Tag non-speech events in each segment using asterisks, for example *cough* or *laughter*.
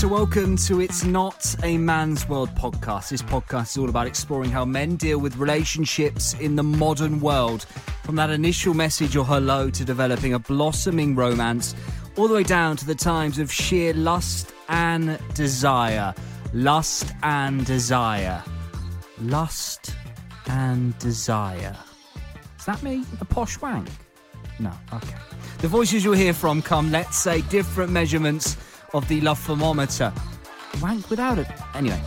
So, welcome to It's Not a Man's World podcast. This podcast is all about exploring how men deal with relationships in the modern world. From that initial message or hello to developing a blossoming romance, all the way down to the times of sheer lust and desire. Lust and desire. Lust and desire. Is that me? A posh wank? No, okay. The voices you'll hear from come, let's say, different measurements of the love thermometer. Wank without it. Anyway,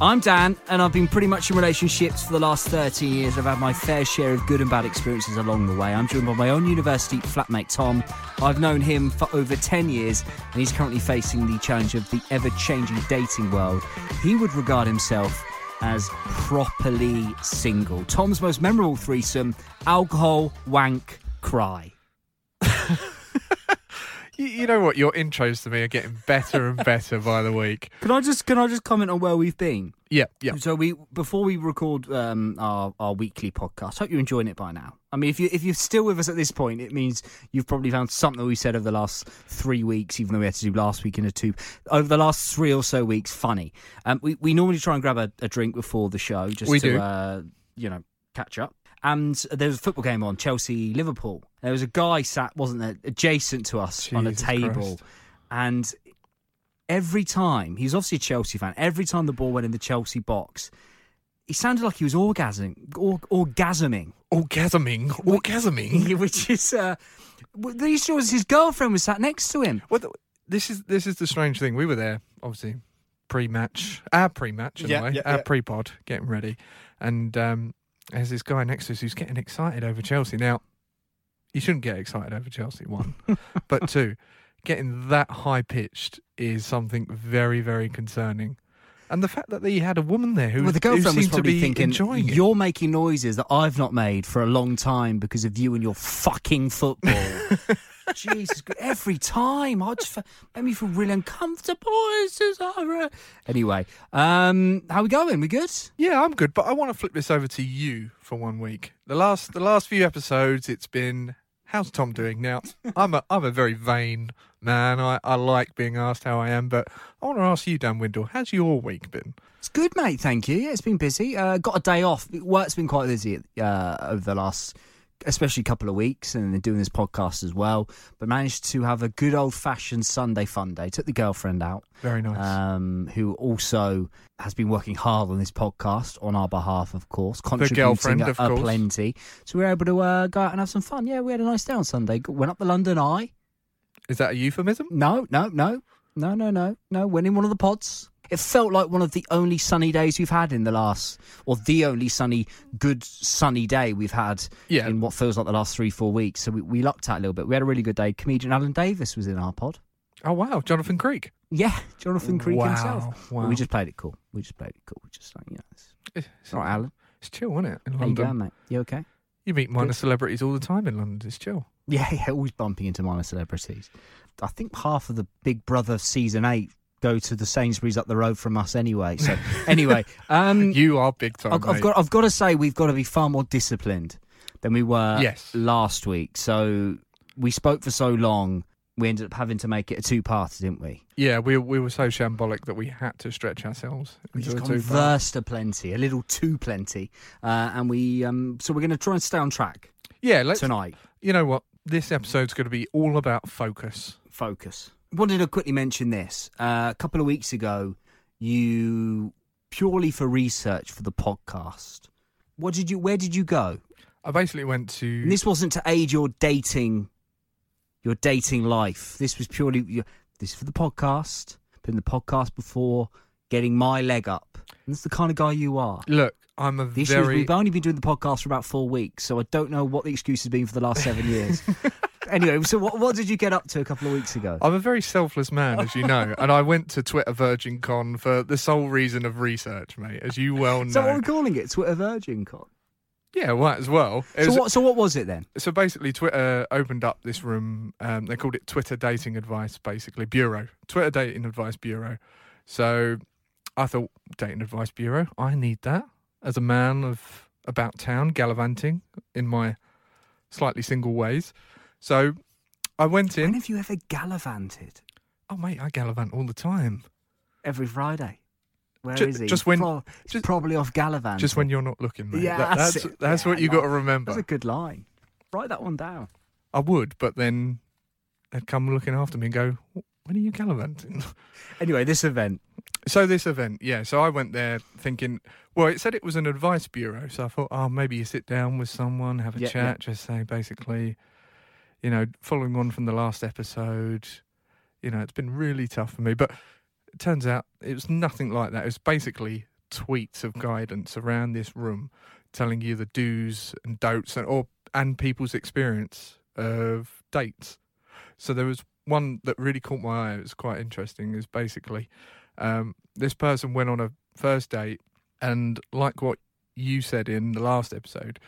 I'm Dan, and I've been pretty much in relationships for the last 13 years. I've had my fair share of good and bad experiences along the way. I'm joined by my own university flatmate, Tom. I've known him for over 10 years, and he's currently facing the challenge of the ever changing dating world. He would regard himself as properly single. Tom's most memorable threesome alcohol, wank, cry. You, you know what? Your intros to me are getting better and better by the week. *laughs* Can I just can I just comment on where we've been? Yeah, yeah. So we before we record um, our our weekly podcast. Hope you're enjoying it by now. I mean, if you if you're still with us at this point, it means you've probably found something we said over the last three weeks, even though we had to do last week in a two over the last three or so weeks. Funny. Um, we we normally try and grab a, a drink before the show just We to do. Uh, you know catch up. And there was a football game on Chelsea Liverpool. There was a guy sat, wasn't there, adjacent to us on a table, Christ. and every time he was obviously a Chelsea fan. Every time the ball went in the Chelsea box, he sounded like he was orgasming, or, orgasming, Orgasming, orgasming. *laughs* which is uh, w- the issue was his girlfriend was sat next to him. Well, this is this is the strange thing. We were there, obviously, pre-match, our pre-match Yeah, anyway, yeah, our yeah. pre-pod, getting ready, and um, there's this guy next to us who's getting excited over Chelsea. Now, you shouldn't get excited over Chelsea, one, *laughs* but two, getting that high pitched is something very, very concerning. And the fact that he had a woman there who, well, the girlfriend was probably be thinking, it. "You're making noises that I've not made for a long time because of you and your fucking football." *laughs* Jesus, every time I just made me feel really uncomfortable. It's just horror. Anyway, um, how we going? We good? Yeah, I'm good, but I want to flip this over to you for one week. The last the last few episodes, it's been how's Tom doing? Now, I'm a I'm a very vain man. I, I like being asked how I am, but I want to ask you, Dan Windle, how's your week been? It's good, mate. Thank you. Yeah, it's been busy. Uh, got a day off. Work's been quite busy uh, over the last, especially a couple of weeks, and then doing this podcast as well. But managed to have a good old fashioned Sunday fun day. Took the girlfriend out, Very nice. um, who also has been working hard on this podcast on our behalf, of course, contributing girlfriend, a, of course. plenty. So we were able to uh, go out and have some fun. Yeah, we had a nice day on Sunday. Went up the London Eye. Is that a euphemism? No, no, no, no, no, no, no. Went in one of the pods. It felt like one of the only sunny days we've had in the last, or the only sunny, good sunny day we've had Yeah. in what feels like the last three, four weeks. So we, we lucked out a little bit. We had a really good day. Comedian Alan Davies was in our pod. Oh wow, Jonathan Creek. Yeah, Jonathan Creek wow, himself. Wow. We just played it cool. We just played it cool. We just like, you know, it's, it's, it's all right, Alan. it's chill, isn't it? In How you London, going, mate? You okay? you meet minor Good. celebrities all the time in London. It's chill. Yeah, *laughs* yeah, always bumping into minor celebrities. I think half of the Big Brother season eight go to the Sainsbury's up the road from us anyway. So anyway, *laughs* um, You are big time. I've, I've got I've got to say we've got to be far more disciplined than we were Yes. last week. So we spoke for so long, we ended up having to make it a two-parter, didn't we? Yeah, we we were so shambolic that we had to stretch ourselves. We just conversed a plenty, a little too plenty, uh, and we um, so we're going to try and stay on track Yeah, let's. tonight. You know what? This episode's going to be all about focus. focus. Wanted to quickly mention this. Uh, a couple of weeks ago, you purely for research for the podcast. What did you? Where did you go? I basically went to. And this wasn't to aid your dating, your dating life. This was purely your, this is for the podcast. Been the podcast before, getting my leg up. And that's the kind of guy you are. Look, I'm a The issue is very. we've only been doing the podcast for about four weeks, so I don't know what the excuse has been for the last seven years. *laughs* anyway, so what, what did you get up to a couple of weeks ago? I'm a very selfless man, as you know, *laughs* and I went to Twitter Virgin Con for the sole reason of research, mate, as you well know. Is that what we're calling it? Twitter Virgin Con. yeah, right as well. It So was- what? So what was it then? so basically, Twitter opened up this room. Um, they called it Twitter Dating Advice, basically Bureau, Twitter Dating Advice Bureau. So I thought, dating advice bureau, I need that as a man of about town, gallivanting in my slightly single ways. So I went in. When have you ever gallivanted? Oh mate, I gallivant all the time. every Friday. Where is Ju- he? just when- Pro- just- probably off Gallivant. Just when you're not looking, mate. Yeah, That- that's that's that's Yeah, what you got to remember. That's a good line. Write that one down. I would, but then they'd come looking after me and go, "When are you gallivanting?" *laughs* Anyway, this event. So this event, yeah. So I went there thinking, well, it said it was an advice bureau. So I thought, oh, maybe you sit down with someone, have a Yeah, chat, yeah. just say basically, you know, following on from the last episode, you know, it's been really tough for me. But it turns out it was nothing like that. It was basically tweets of guidance around this room, telling you the do's and don'ts, and or and people's experience of dates. So there was one that really caught my eye. It was quite interesting. Is basically um, this person went on a first date, and like what you said in the last episode,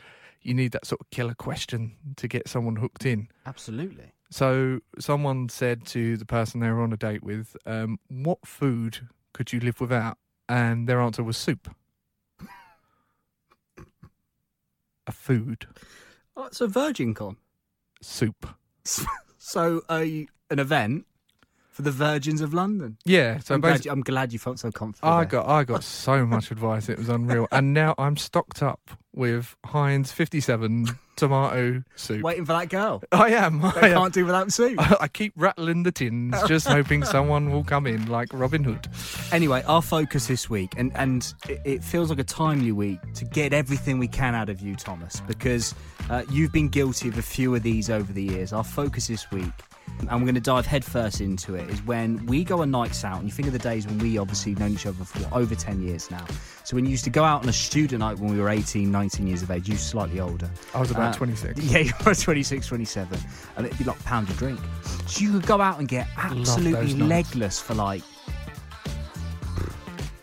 you need that sort of killer question to get someone hooked in. Absolutely. So someone said to the person they were on a date with, um, "What food could you live without?" And their answer was soup. A food Oh, it's a Virgin Con. soup. *laughs* So, a an event for the Virgins of London. Yeah. So I'm, glad you, I'm glad you felt so comfortable. I there. got I got *laughs* so much advice. It was unreal. And now I'm stocked up with Heinz 57 tomato soup. waiting for that girl. I am. I, can't do without soup. *laughs* I keep rattling the tins, just *laughs* hoping someone will come in like Robin Hood. Anyway, our focus this week, and, and it, it feels like a timely week to get everything we can out of you, Thomas, because uh, you've been guilty of a few of these over the years. Our focus this week, and we're going to dive headfirst into it, is when we go on nights out, and you think of the days when we obviously known each other for what, over 10 years now. So when you used to go out on a student night when we were 18, 19 years of age, you were slightly older. I was about Uh, 26. *laughs* Yeah, you were 26, 27, and it'd be like pound a drink. So you could go out and get absolutely legless for like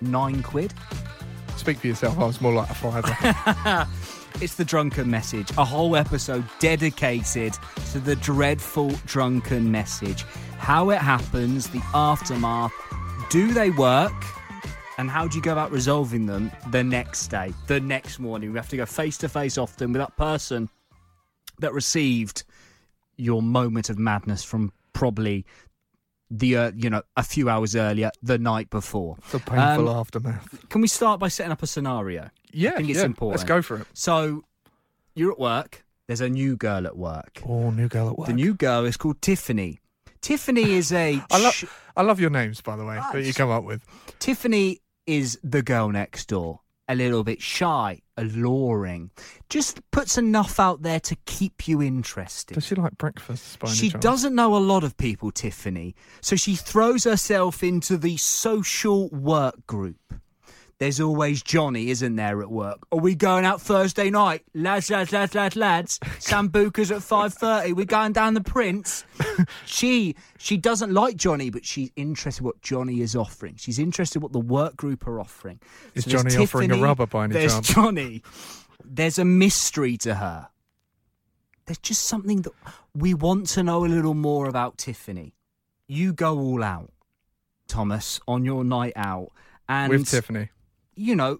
nine quid. Speak for yourself. I was more like a fiver. *laughs* It's the drunken message, a whole episode dedicated to the dreadful drunken message. How it happens, the aftermath, do they work? And how do you go about resolving them the next day, the next morning? We have to go face to face often with that person that received your moment of madness from probably the uh, you know a few hours earlier, the night before. It's a painful Um, aftermath. Can we start by setting up a scenario? Yeah, I think it's yeah. important. Let's go for it. So you're at work. There's a new girl at work. Oh, new girl at work. The new girl is called Tiffany. Tiffany is a *laughs* I love. I love your names, by the way, that you come up with. Tiffany is the girl next door. A little bit shy, alluring. Just puts enough out there to keep you interested. Does she like breakfast? By She doesn't know a lot of people, Tiffany, so she throws herself into the social work group. There's always Johnny, isn't there, at work? Are we going out Thursday night? Lads, lads, lads, lads, lads. Sambuca's at 5.30. We're going down the Prince. *laughs* she she doesn't like Johnny, but she's interested what Johnny is offering. She's interested what the work group are offering. Is So there's Johnny offering a rubber by any There's chance? Johnny. There's a mystery to her. There's just something that we want to know a little more about Tiffany. You go all out, Thomas, on your night out, and with Tiffany. You know,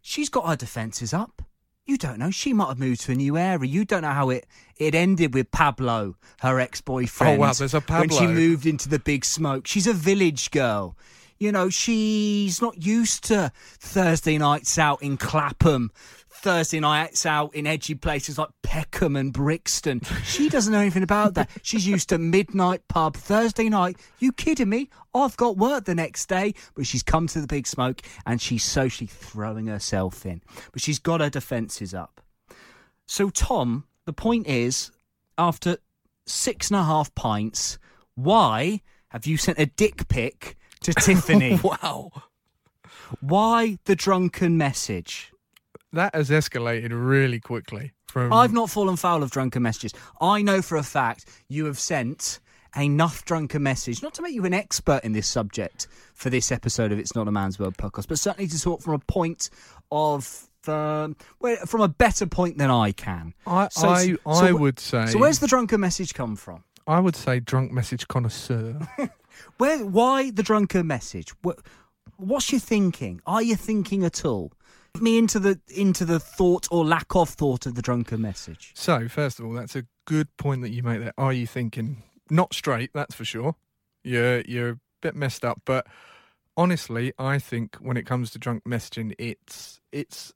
she's got her defences up. You don't know. She might have moved to a new area. You don't know how it, it ended with Pablo, her ex boyfriend. Oh, wow, there's a Pablo. When she moved into the big smoke. She's a village girl. You know, she's not used to Thursday nights out in Clapham, Thursday nights out in edgy places like Peckham and Brixton. She doesn't know anything about that. She's used to midnight pub, Thursday night. You kidding me? I've got work the next day. But she's come to the big smoke and she's socially throwing herself in. But she's got her defences up. So, Tom, the point is, after six and a half pints, why have you sent a dick pic to *laughs* Tiffany? Wow. why the drunken message? That has escalated really quickly. From I've not fallen foul of drunken messages. I know for a fact you have sent enough drunken message, not to make you an expert in this subject for this episode of It's Not a Man's World podcast, but certainly to talk from a point of. Um, well, from a better point than I can. I So- I, so I would say So, where's the drunken message come from? I would say drunk message connoisseur. *laughs* Where? Why the drunken message? What, what's your thinking? Are you thinking at all? Me into the into the thought or lack of thought of the drunken message. so first of all, that's a good point that you make. There, are you thinking not straight? That's for sure. You're you're a bit messed up, but honestly, I think when it comes to drunk messaging, it's it's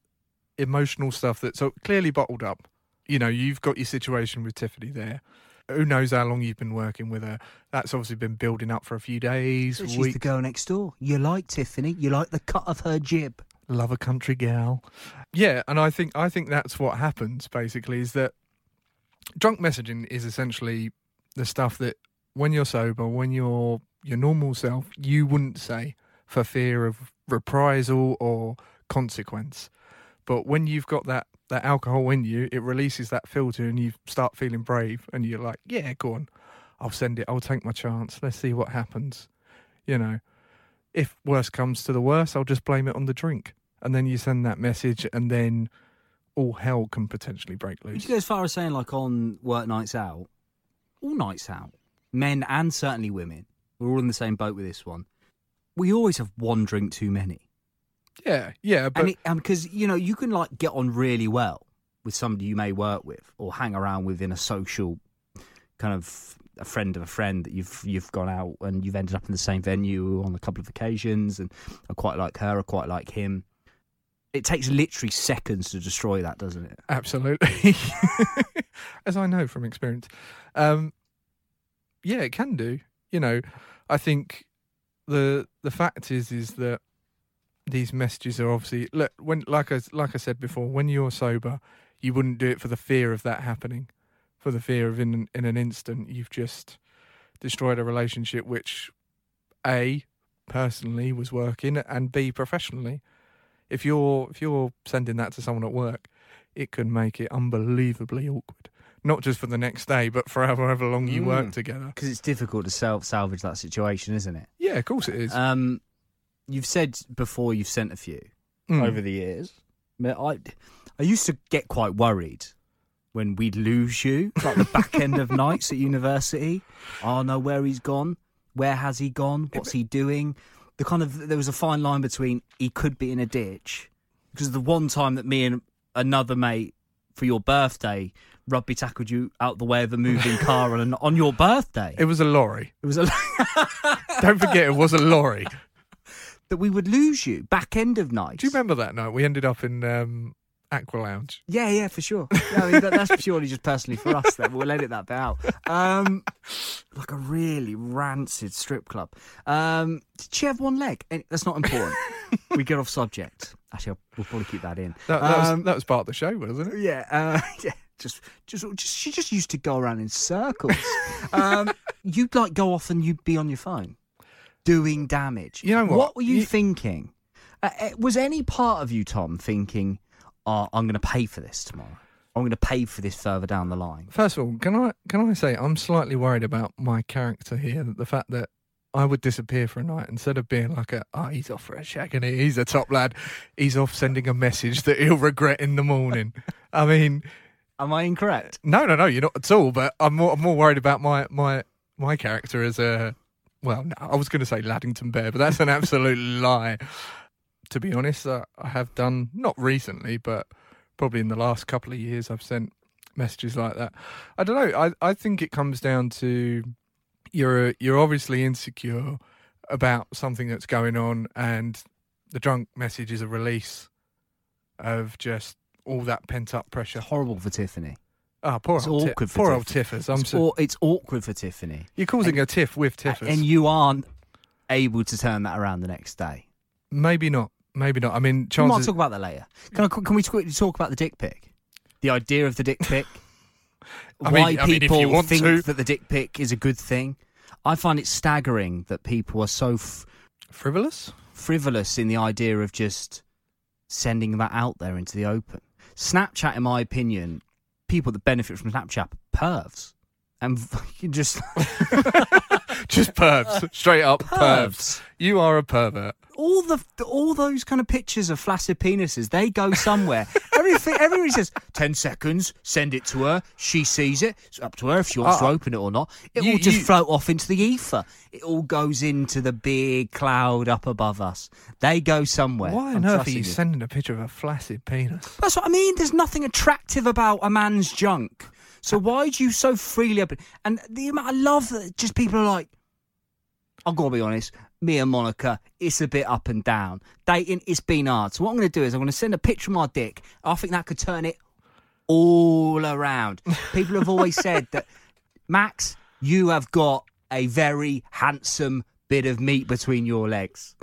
emotional stuff that's so clearly bottled up. You know, you've got your situation with Tiffany there. Who knows how long you've been working with her? That's obviously been building up for a few days, She's weeks. the girl next door. You like Tiffany. You like the cut of her jib. Love a country gal. Yeah, and I think I think that's what happens basically is that drunk messaging is essentially the stuff that when you're sober, when you're your normal self, you wouldn't say for fear of reprisal or consequence. But when you've got that that alcohol in you, it releases that filter and you start feeling brave and you're like, yeah, go on. I'll send it. I'll take my chance. Let's see what happens. You know, if worse comes to the worst, I'll just blame it on the drink. And then you send that message, and then all hell can potentially break Would loose. you go as far as saying, like, on work nights out, all nights out, men and certainly women, we're all in the same boat with this one. We always have one drink too many. Yeah, yeah, but because, you know, you can, like, get on really well with somebody you may work with or hang around with in a social kind of a friend of a friend that you've you've gone out and you've ended up in the same venue on a couple of occasions and I quite like her, I quite like him. It takes literally seconds to destroy that, doesn't it? absolutely, *laughs* as I know from experience. Um, yeah, it can do. You know, I think the the fact is is that these messages are obviously look when like I like I said before, when you're sober, you wouldn't do it for the fear of that happening, for the fear of in in an instant you've just destroyed a relationship which a personally was working and b professionally. If you're if you're sending that to someone at work, it can make it unbelievably awkward. Not just for the next day, but for however long you work Mm. together. Because it's difficult to self salvage that situation, isn't it? Yeah, of course it is. Um, you've said before you've sent a few Mm. over the years. I, I used to get quite worried when we'd lose you, like the back end of *laughs* nights at university. Oh no, where he's gone? Where has he gone? What's he doing? The kind of there was a fine line between he could be in a ditch because the one time that me and another mate for your birthday rugby tackled you out the way of a moving *laughs* car on on your birthday. It was a lorry. It was a *laughs* Don't forget, it was a lorry. that we would lose you back end of night. Do you remember that night? We ended up in um, Aqua Lounge. Yeah, yeah, for sure. Yeah, I mean, that, that's purely just personally for us. Then we'll edit that bit out. Um, like a really rancid strip club. Um, did she have one leg? That's not important. *laughs* we get off subject. Actually, I'll, we'll probably keep that in. That, that, Um, was, that was part of the show, wasn't it? yeah, uh, *laughs* yeah. Just, just, just, she just used to go around in circles. um, *laughs* you'd like go off and you'd be on your phone, doing damage. You know what? What were you, You- thinking? Uh, uh, was any part of you, Tom, thinking, oh, "I'm going to pay for this tomorrow. I'm going to pay for this further down the line." First of all, can I can I say I'm slightly worried about my character here. The fact that I would disappear for a night instead of being like a oh he's off for a shag and he- he's a top lad. He's off sending a message that he'll regret in the morning. *laughs* I mean, Am I incorrect? no, no, no, you're not at all. But I'm more I'm more worried about my my my character as a well, no, I was going to say Laddington Bear, but that's an absolute *laughs* lie. To be honest, uh, I have done not recently, but probably in the last couple of years, I've sent messages like that. I don't know. I I think it comes down to you're you're obviously insecure about something that's going on, and the drunk message is a release of just all that pent up pressure. It's horrible for Tiffany. Ah, poor It's old, awkward for poor old Tiffers. I'm It's, so, it's awkward for Tiffany, you're causing a tiff with Tiffers. and you aren't able to turn that around the next day. Maybe not. Maybe not. I mean, We might talk about that later. Can, I, can we quickly talk about the dick pic? The idea of the dick pic. I *laughs* mean- Why I mean, if people think to. that the dick pic is a good thing. I find it staggering that people are so f- frivolous. frivolous in the idea of just sending that out there into the open. Snapchat, in my opinion, people that benefit from Snapchat are pervs. And *laughs* just *laughs* Just pervs, straight up pervs. pervs. You are a pervert. all the all those kind of pictures of flaccid penises, they go somewhere. *laughs* Everything, everybody says ten seconds, send it to her. She sees it. It's up to her if she wants Uh, to open it or not. It you- will just you- float off into the ether. It all goes into the big cloud up above us. They go somewhere. Why on earth are trusting you sending a picture of a flaccid penis? That's what I mean. There's nothing attractive about a man's junk. So why do you so freely open? And the amount I love that just people are like, I've got to be honest. me and Monica, it's a bit up and down. Dating, it's been hard. So what I'm going to do is I'm going to send a picture of my dick. I think that could turn it all around. People have always said that, *laughs* Max, you have got a very handsome bit of meat between your legs.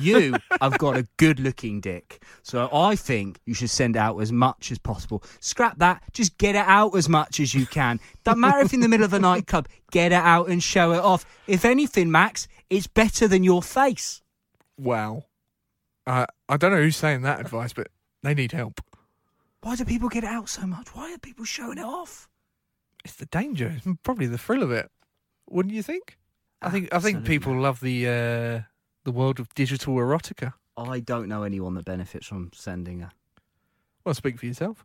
You have got a good looking dick. So I think you should send out as much as possible. Scrap that. Just get it out as much as you can. Don't matter if in the middle of a nightclub, get it out and show it off. If anything, Max, it's better than your face. Wow. Uh, I don't know who's saying that advice, but they need help. Why do people get it out so much? Why are people showing it off? It's the danger, it's probably the thrill of it. Wouldn't you think? I think I think people love the uh, the world of digital erotica. I don't know anyone that benefits from sending a. Well, speak for yourself.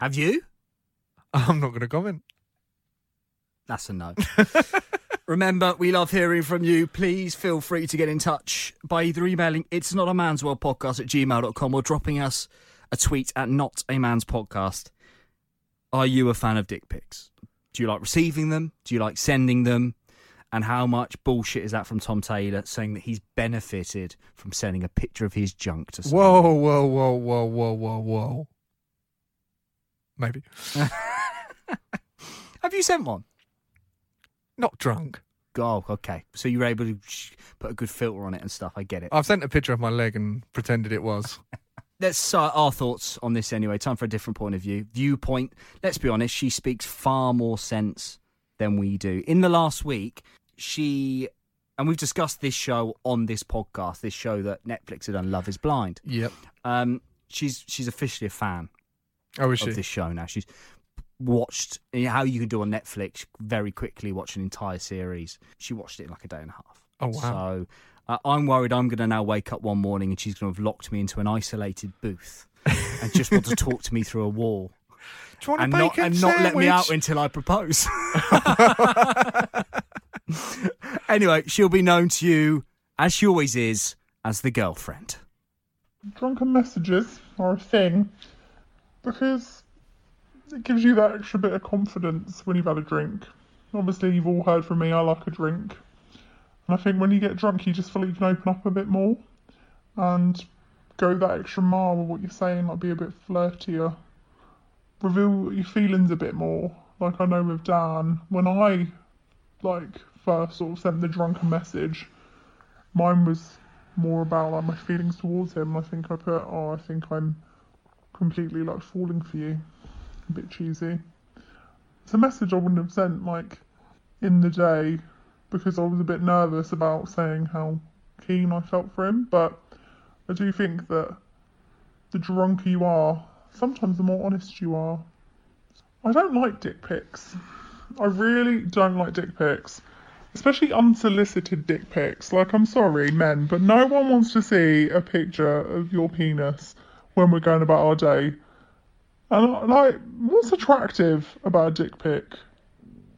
Have you? *laughs* I'm not going to comment. That's a no. *laughs* Remember, we love hearing from you. Please feel free to get in touch by either emailing it's not a man's world podcast at gmail.com or dropping us a tweet at not a man's podcast. Are you a fan of dick pics? Do you like receiving them? Do you like sending them? And how much bullshit is that from Tom Taylor saying that he's benefited from sending a picture of his junk to someone? Whoa, whoa, whoa, whoa, whoa, whoa, whoa. Maybe *laughs* Have you sent one? not drunk. Oh, okay. So you were able to put a good filter on it and stuff. I get it. I've sent a picture of my leg and pretended it was. *laughs* Let's our thoughts on this anyway. Time for a different point of view. Viewpoint. Let's be honest. She speaks far more sense than we do. In the last week, she and we've discussed this show on this podcast. This show that Netflix had done, Love Is Blind. Yep. Um, she's she's officially a fan Oh, is of she? this show now. She's watched you know, how you can do on Netflix very quickly. Watch an entire series. She watched it in like a day and a half. Oh, wow. So uh, I'm worried I'm going to now wake up one morning and she's going to have locked me into an isolated booth and just want to *laughs* talk to me through a wall Do you want and a not and not let me out until I propose. *laughs* *laughs* *laughs* anyway, she'll be known to you as she always is as the girlfriend. drunken messages are a thing because it gives you that extra bit of confidence when you've had a drink. Obviously, you've all heard from me, I like a drink. And I think when you get drunk, you just feel like you can open up a bit more and go that extra mile with what you're saying, like be a bit flirtier. Reveal your feelings a bit more. Like I know with Dan, when I like first sort of sent the drunken message, mine was more about like my feelings towards him. I think I put, oh, I think I'm completely like falling for you. A bit cheesy. It's a message I wouldn't have sent like in the day because I was a bit nervous about saying how keen I felt for him. But I do think that the drunker you are, sometimes the more honest you are. I don't like dick pics. I really don't like dick pics especially unsolicited dick pics. Like, I'm sorry, men, but no one wants to see a picture of your penis when we're going about our day. And, uh, like, what's attractive about a dick pic?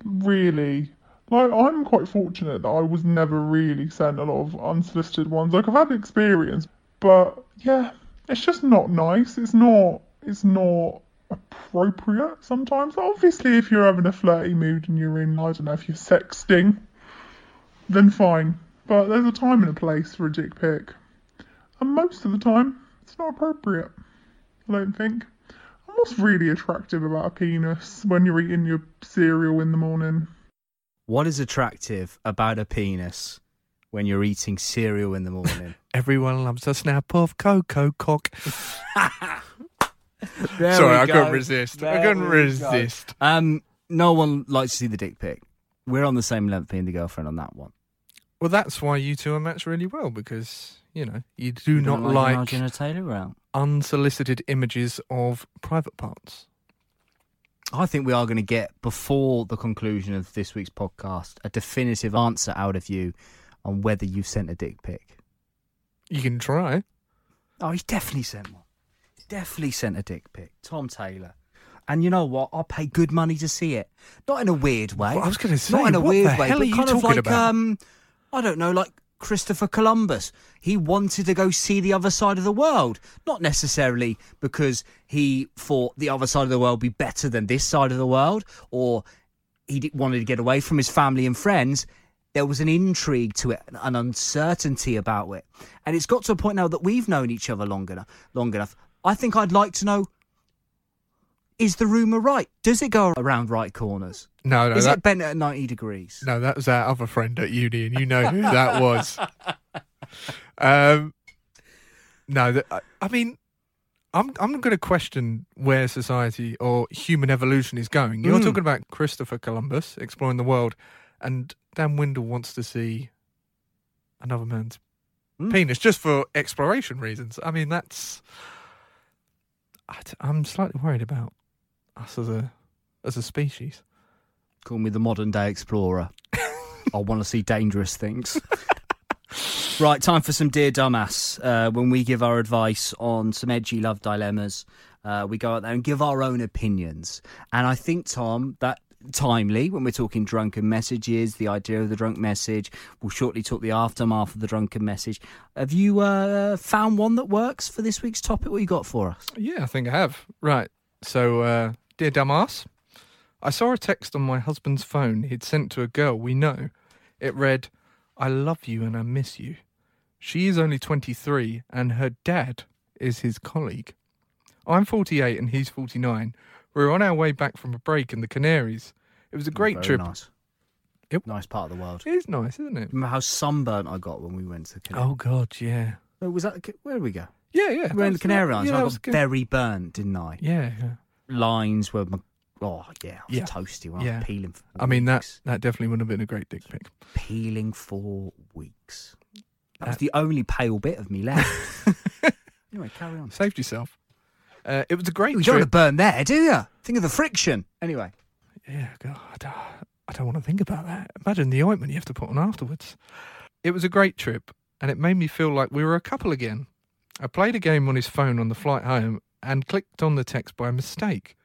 Really? Like, I'm quite fortunate that I was never really sent a lot of unsolicited ones. Like, I've had experience, but yeah, it's just not nice. It's not, it's not appropriate sometimes. Obviously, if you're having a flirty mood and you're in, I don't know, if you're sexting, then fine. But there's a time and a place for a dick pic. And most of the time, it's not appropriate. I don't think. And what's really attractive about a penis when you're eating your cereal in the morning? What is attractive about a penis when you're eating cereal in the morning? *laughs* Everyone loves a snap of cocoa cock. *laughs* There Sorry, we I couldn't go. resist. I couldn't we go. resist. Um, no one likes to see the dick pic. We're on the same length, me and the girlfriend, on that one. Well, that's why you two are matched really well because you know you do You not don't like Margina Taylor out. unsolicited images of private parts. I think we are going to get before the conclusion of this week's podcast a definitive answer out of you on whether you've sent a dick pic. You can try. Oh, he's definitely sent one. He's definitely sent a dick pic. Tom Taylor. And you know what? I'll pay good money to see it. Not in a weird way. Well, I was gonna say, not in a what weird the way, hell but are you kind of talking like about? um, I don't know, like Christopher Columbus. He wanted to go see the other side of the world, not necessarily because he thought the other side of the world be better than this side of the world, or he wanted to get away from his family and friends. There was an intrigue to it, an uncertainty about it, and it's got to a point now that we've known each other long enough. Long enough. I think I'd like to know: Is the rumor right? Does it go around right corners? No, no, Is that, it bent at ninety degrees? no, that was our other friend at uni, and you know who that was. Um, no, that, I, mean, I'm I'm going to question where society or human evolution is going. You're Mm. talking about Christopher Columbus exploring the world, and Dan Windle wants to see another man's Mm. penis just for exploration reasons. I mean, that's. I I'm slightly worried about us as a as a species. Call me the modern day explorer. *laughs* I want to see dangerous things. *laughs* right, time for some Dear Dumbass. Uh, when we give our advice on some edgy love dilemmas, uh, we go out there and give our own opinions. And I think, Tom, that timely when we're talking drunken messages, the idea of the drunk message. We'll shortly talk the aftermath of the drunken message. Have you uh, found one that works for this week's topic? What you got for us? Yeah, I think I have. Right. So, uh, dear dumbass, I saw a text on my husband's phone he'd sent to a girl we know. It read, I love you and I miss you. She is only 23 and her dad is his colleague. I'm 48 and he's 49. We're on our way back from a break in the Canaries. It was a great Very trip. Nice. Yep. Nice part of the world. It is nice, isn't it? Remember how sunburnt I got when we went to Canary? Oh, God, yeah. Oh, was that where did we go? Yeah, yeah. We were in the Canary Islands. Yeah, I got very burnt, didn't I? yeah, yeah. Lines were, my, oh yeah, I was Yeah. toasty when I Yeah. was peeling. For I mean, that, that definitely wouldn't have been a great dick pic. peeling for weeks. That was the only pale bit of me left. *laughs* anyway, carry on. Saved yourself. Uh, it was a great trip. You don't want to burn there, do you? Think of the friction. Anyway, Yeah, God, I don't want to think about that. Imagine the ointment you have to put on afterwards. It was a great trip, and it made me feel like we were a couple again. I played a game on his phone on the flight home and clicked on the text by mistake.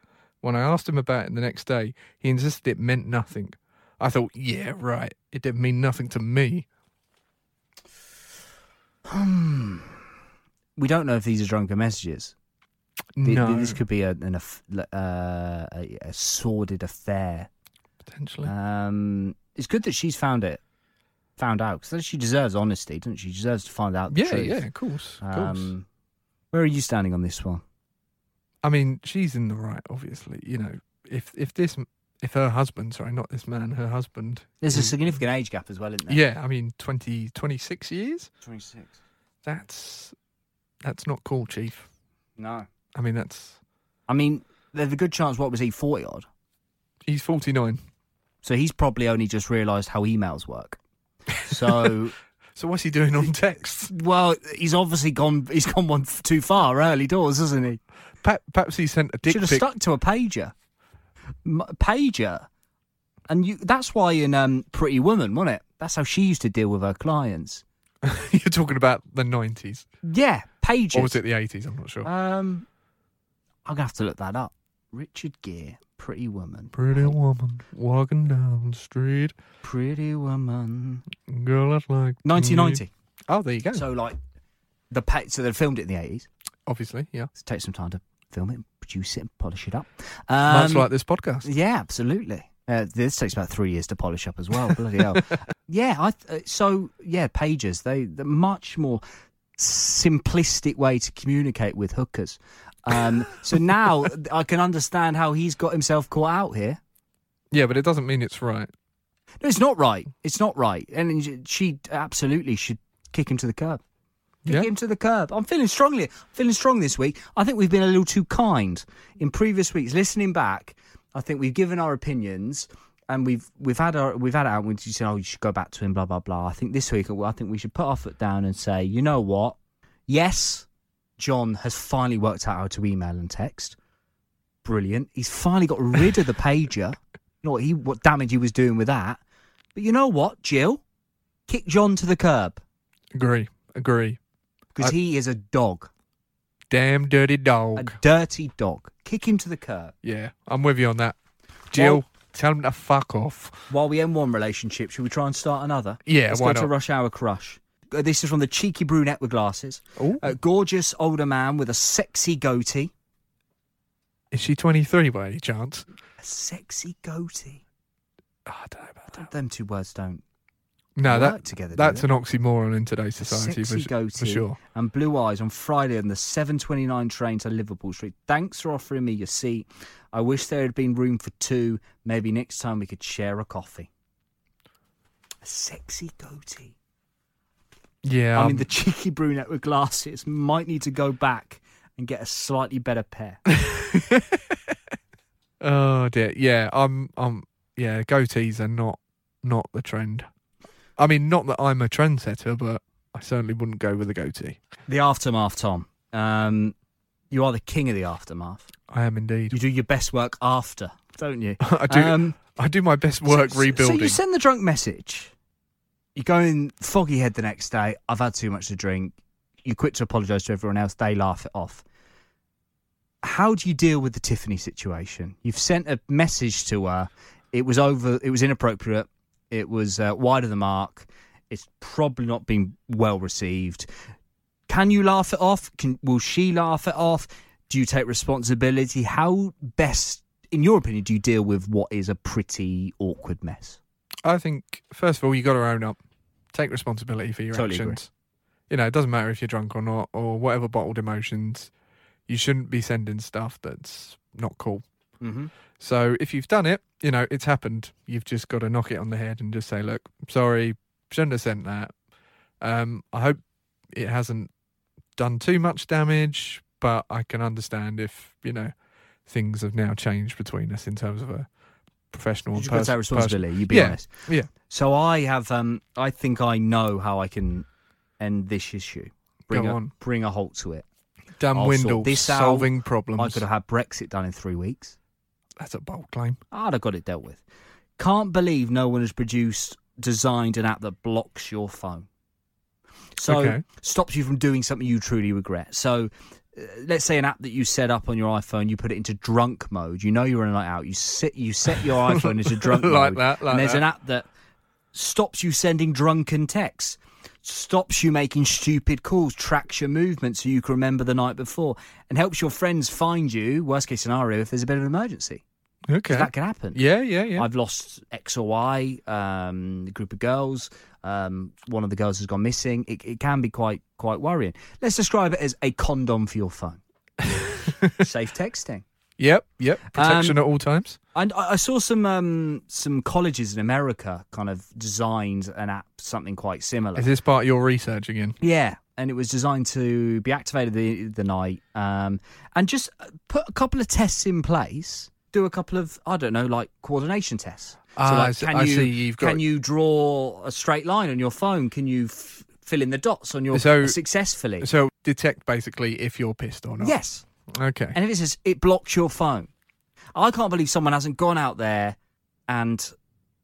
When I asked him about it the next day, he insisted it meant nothing. I thought, yeah, right, it didn't mean nothing to me. we don't know if these are drunken messages. Th- no, This could be a, an, aff- uh, a, a sordid affair. potentially. Um, it's good that she's found it, found out, because she deserves honesty, doesn't she? She deserves to find out the yeah, truth. yeah, of course, of course. Um, where are you standing on this one? I mean, she's in the right, obviously. You know, if if this, if her husband, sorry, not this man, her husband. There's a significant age gap as well, isn't there? Yeah, I mean, 20, 26 years. 26. That's that's not cool, Chief. No. I mean, that's I mean, there's a good chance, what was he, 40 odd? he's forty nine. So he's probably only just realised how emails work. *laughs* So, So what's he doing on text? well, he's obviously gone, he's gone one too far early doors, hasn't he? Perhaps he sent a dick Should have pic. stuck to a pager. M- pager. And you, that's why in um, Pretty Woman, wasn't it? That's how she used to deal with her clients. *laughs* You're talking about the nineties, Yeah, pages. or was it the eighties? I'm not sure. Um, I'm gonna have to look that up. Richard Gere, Pretty Woman. Pretty woman walking down the street, Pretty Woman. girl I'd like. to 1990. meet. Oh, there you go. So like the pa- so they filmed it in the 80s. Obviously, yeah. So it takes some time to film it, produce it, and polish it up. Much Um, like this podcast. Yeah, absolutely. Uh, this takes about three years to polish up as well. Bloody hell. *laughs* Yeah, I th- uh, so yeah, pages they they're much more simplistic way to communicate with hookers. Um, so now I can understand how he's got himself caught out here. Yeah, but it doesn't mean it's right. No, it's not right. It's not right. And she absolutely should kick him to the curb. Kick Yeah. him to the curb. I'm feeling strongly. feeling strong this week. I think we've been a little too kind in previous weeks. Listening back, I think we've given our opinions and we've we've had our we've had it out. We said, "Oh, you should go back to him." Blah blah blah. I think this week, I think we should put our foot down and say, "You know what? Yes, John has finally worked out how to email and text. Brilliant. He's finally got rid of the pager. You know what he what damage he was doing with that. But you know what, Jill? Kick John to the curb Agree. Agree. because I- he is a dog, Damn dirty dog. a dirty dog. Kick him to the curb. Yeah, I'm with you on that. Jill, Well- tell him to fuck off. While we end one relationship, should we try and start another? Yeah, Let's why go to not? Rush Hour Crush. Uh, This is from the cheeky brunette with glasses. Ooh. A gorgeous older man with a sexy goatee. Is she 23 by any chance? A sexy goatee. Oh, I don't know about that. Them two words don't No, work that together. that's an oxymoron in today's society for, sexy s- goatee for sure. and blue eyes on Friday on the 7:29 train to Liverpool Street. Thanks for offering me your seat. I wish there had been room for two. Maybe next time we could share a coffee. A sexy goatee. Yeah, I um, mean, the cheeky brunette with glasses might need to go back and get a slightly better pair. *laughs* oh dear. Yeah, I'm. I'm. Yeah, goatees are not not the trend. I mean, not that I'm a trendsetter, but I certainly wouldn't go with a goatee. the aftermath, Tom. Um, you are the king of the aftermath. I am indeed. You do your best work after, don't you? *laughs* I do. Um, I do my best work so, rebuilding. So you send the drunk message. You go in foggy head the next day. I've had too much to drink. You quit to apologise to everyone else. They laugh it off. How do you deal with the Tiffany situation? You've sent a message to her. It was over. It was inappropriate. It was uh, wide of the mark. It's probably not been well received. Can you laugh it off? Can will she laugh it off? Do you take responsibility? How best, in your opinion, do you deal with what is a pretty awkward mess? I think first of all you got to own up, take responsibility for your Totally agree. actions. You know, it doesn't matter if you're drunk or not, or whatever bottled emotions. You shouldn't be sending stuff that's not cool. Mm-hmm. So if you've done it, you know it's happened. You've just got to knock it on the head and just say, "Look, sorry, shouldn't have sent that." Um, I hope it hasn't done too much damage, but I can understand if you know things have now changed between us in terms of a professional You've got to pers- take responsibility. You be Yeah, honest. yeah. So I have. Um, I think I know how I can end this issue. Bring Go a, on. Bring a halt to it. Dan I'll Windle this out. solving problems. I could have had Brexit done in three weeks. That's a bold claim. I'd have got it dealt with. Can't believe no one has produced, designed an app that blocks your phone. So Okay. stops you from doing something you truly regret. So let's say an app that you set up on your iPhone, you put it into drunk mode. You know you're on a night out. You sit, you set your *laughs* iPhone into drunk Like mode. that, like and there's that. an app that stops you sending drunken texts, stops you making stupid calls, tracks your movement so you can remember the night before, and helps your friends find you. Worst case scenario, if there's a bit of an emergency, Okay. that can happen. yeah, yeah, yeah. I've lost X or Y, um, a group of girls. Um, one of the girls has gone missing. It, it can be quite quite worrying. Let's describe it as a condom for your phone. *laughs* Safe texting. Yep, yep. Protection Um, at all times. And I I saw some um, some colleges in America kind of designed an app, something quite similar. Is this part of your research again? Yeah, and it was designed to be activated the the night, um, and just put a couple of tests in place. Do a couple of I don't know, like coordination tests. Ah, like, I see- can I you see, you've got- can you draw a straight line on your phone? Can you f- fill in the dots on your So- successfully? So detect basically if you're pissed or not. Yes, Okay. and if it says it blocks your phone, I can't believe someone hasn't gone out there and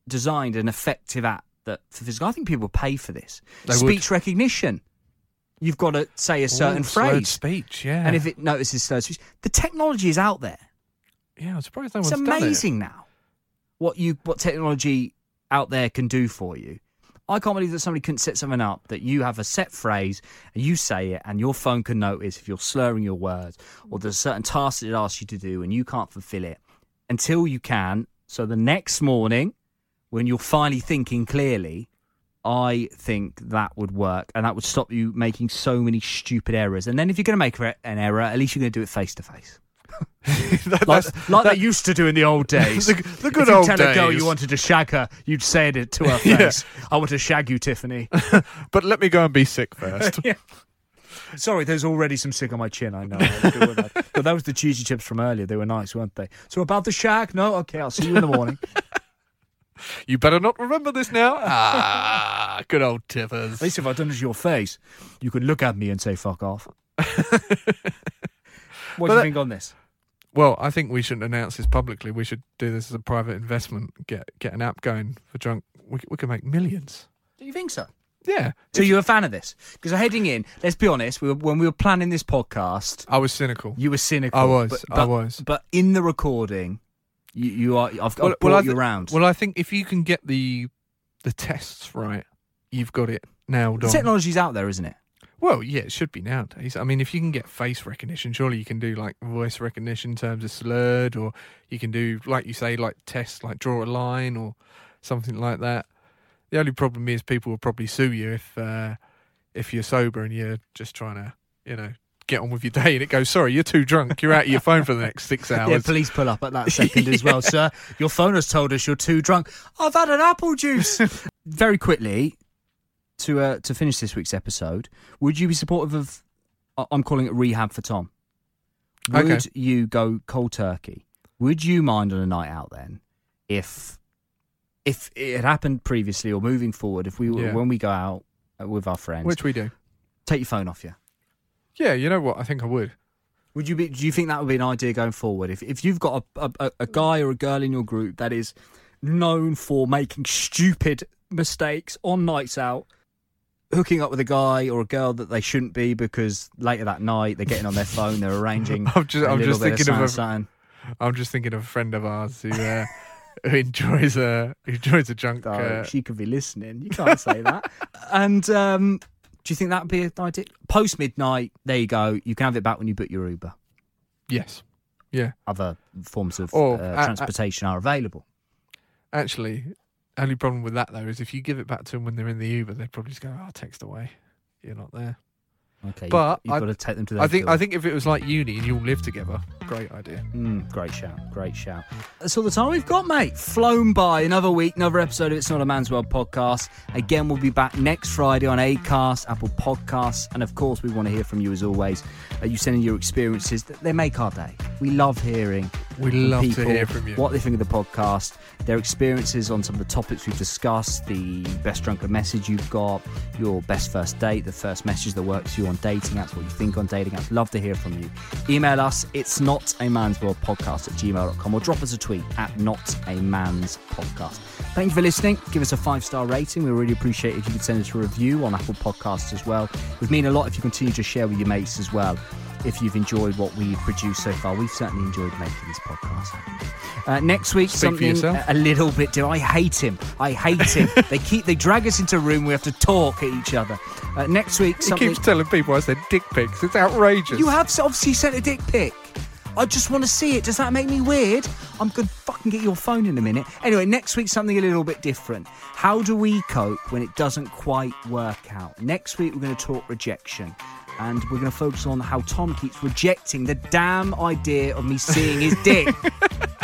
designed an effective app that for physical. I think people pay for this. They would. Speech recognition. You've got to say a certain Ooh, phrase. speech. Yeah. And if it notices slurred speech, the technology is out there. yeah, I'm surprised no It's one's done it. amazing now what you what technology out there can do for you. I can't believe that somebody couldn't set something up that you have a set phrase and you say it, and your phone can notice if you're slurring your words or there's a certain task that it asks you to do and you can't fulfill it until you can. So the next morning, when you're finally thinking clearly, I think that would work and that would stop you making so many stupid errors. And then if you're going to make an error, at least you're going to do it face to face. *laughs* That- Like, like that- they used to do in the old *laughs* days. The- the good if you old tell a girl you wanted to shag her, you'd say it to her *laughs* Yeah. face. I want to shag you, Tiffany. but let me go and be sick first. yeah. Sorry, there's already some sick on my chin. I know. I'll deal with that. but that was the cheesy chips from earlier. They were nice, weren't they? So about the shag? No. Okay, I'll see you in the morning. you better not remember this now. Ah, good old Tiffers. At least if I'd done it to your face, you could look at me and say "fuck off." what do you that- think on this? Well, I think we shouldn't announce this publicly. We should do this as a private investment. Get get an app going for drunk. We, we could make millions. Do you think so? Yeah. So you're a fan of this? Because heading in, let's be honest, we were, when we were planning this podcast, I was cynical. You were cynical. I was, But, I but- was. But in the recording, you, you are. I've, I've brought I you thi- around. Well, I think if you can get the the tests right, you've got it nailed the on. technology's out there, isn't it? Well, yeah, it should be nowadays. I mean, if you can get face recognition, surely you can do like voice recognition in terms of slurred, or you can do, like you say, like tests, like draw a line or something like that. The only problem is people will probably sue you if uh, if you're sober and you're just trying to, you know, get on with your day and it goes, sorry, you're too drunk. You're out of your phone for the next six *laughs* hours. Yeah, police pull up at that *laughs* second as well, sir. Your phone has told us you're too drunk. I've had an apple juice. *laughs* Very quickly, to uh, to finish this week's episode, would you be supportive of? I'm calling it rehab for Tom. Would Okay. you go cold turkey? Would you mind on a night out then, if if it had happened previously or moving forward? If we were Yeah. when we go out uh, with our friends, Which we do. take your phone off you. Yeah, you know what? I think I would. Would you be? Do you think that would be an idea going forward? If if you've got a, a a guy or a girl in your group that is known for making stupid mistakes on nights out, hooking up with a guy or a girl that they shouldn't be because later that night they're getting on their phone, they're *laughs* arranging. I'm just, a I'm just thinking of, a, something. I'm just thinking of a friend of ours who, uh, who enjoys a who enjoys a junk. Oh, Uh, she could be listening. You can't say that. *laughs* And um, do you think that would be an idea? Post midnight, there you go. You can have it back when you book your Uber. yes, yeah. Other forms of Or, uh, uh, uh, transportation are available. Actually, only problem with that though is if you give it back to them when they're in the Uber, they'd probably just go, "Oh, text away. You're not there." Okay, But you, I- got to take them to their I think door. I think if it was like uni and you all live together, great idea. Mm, great shout, great shout. That's all the time we've got, mate. Flown by. Another week, another episode of It's Not a Man's World podcast. Again, we'll be back next Friday on Acast, Apple Podcasts, and of course, we want to hear from you as always. Uh, you send in your experiences; they make our day. We love hearing. We love to hear from you. What they think of the podcast, their experiences on some of the topics we've discussed, the best drunken message you've got, your best first date, the first message that works for you on dating apps, what you think on dating apps. Love to hear from you. Email us, it's not a man's world podcast at gmail.com or drop us a tweet at not a man's podcast. Thank you for listening. Give us a five star rating. We really appreciate it if you could send us a review on Apple Podcasts as well. It would mean a lot if you continue to share with your mates as well if you've enjoyed what we've produced so far. We've certainly enjoyed making this podcast. Uh, next week, Speak something a, little bit. Do I hate him? I hate him. *laughs* they keep they drag us into a room. We have to talk at each other. Uh, next week, He something. keeps telling people I said dick pics. It's outrageous. You have obviously sent a dick pic. I just want to see it. Does that make me weird? I'm going to fucking get your phone in a minute. Anyway, next week, something a little bit different. How do we cope when it doesn't quite work out? Next week, we're going to talk rejection. And we're going to focus on how Tom keeps rejecting the damn idea of me seeing his dick. *laughs*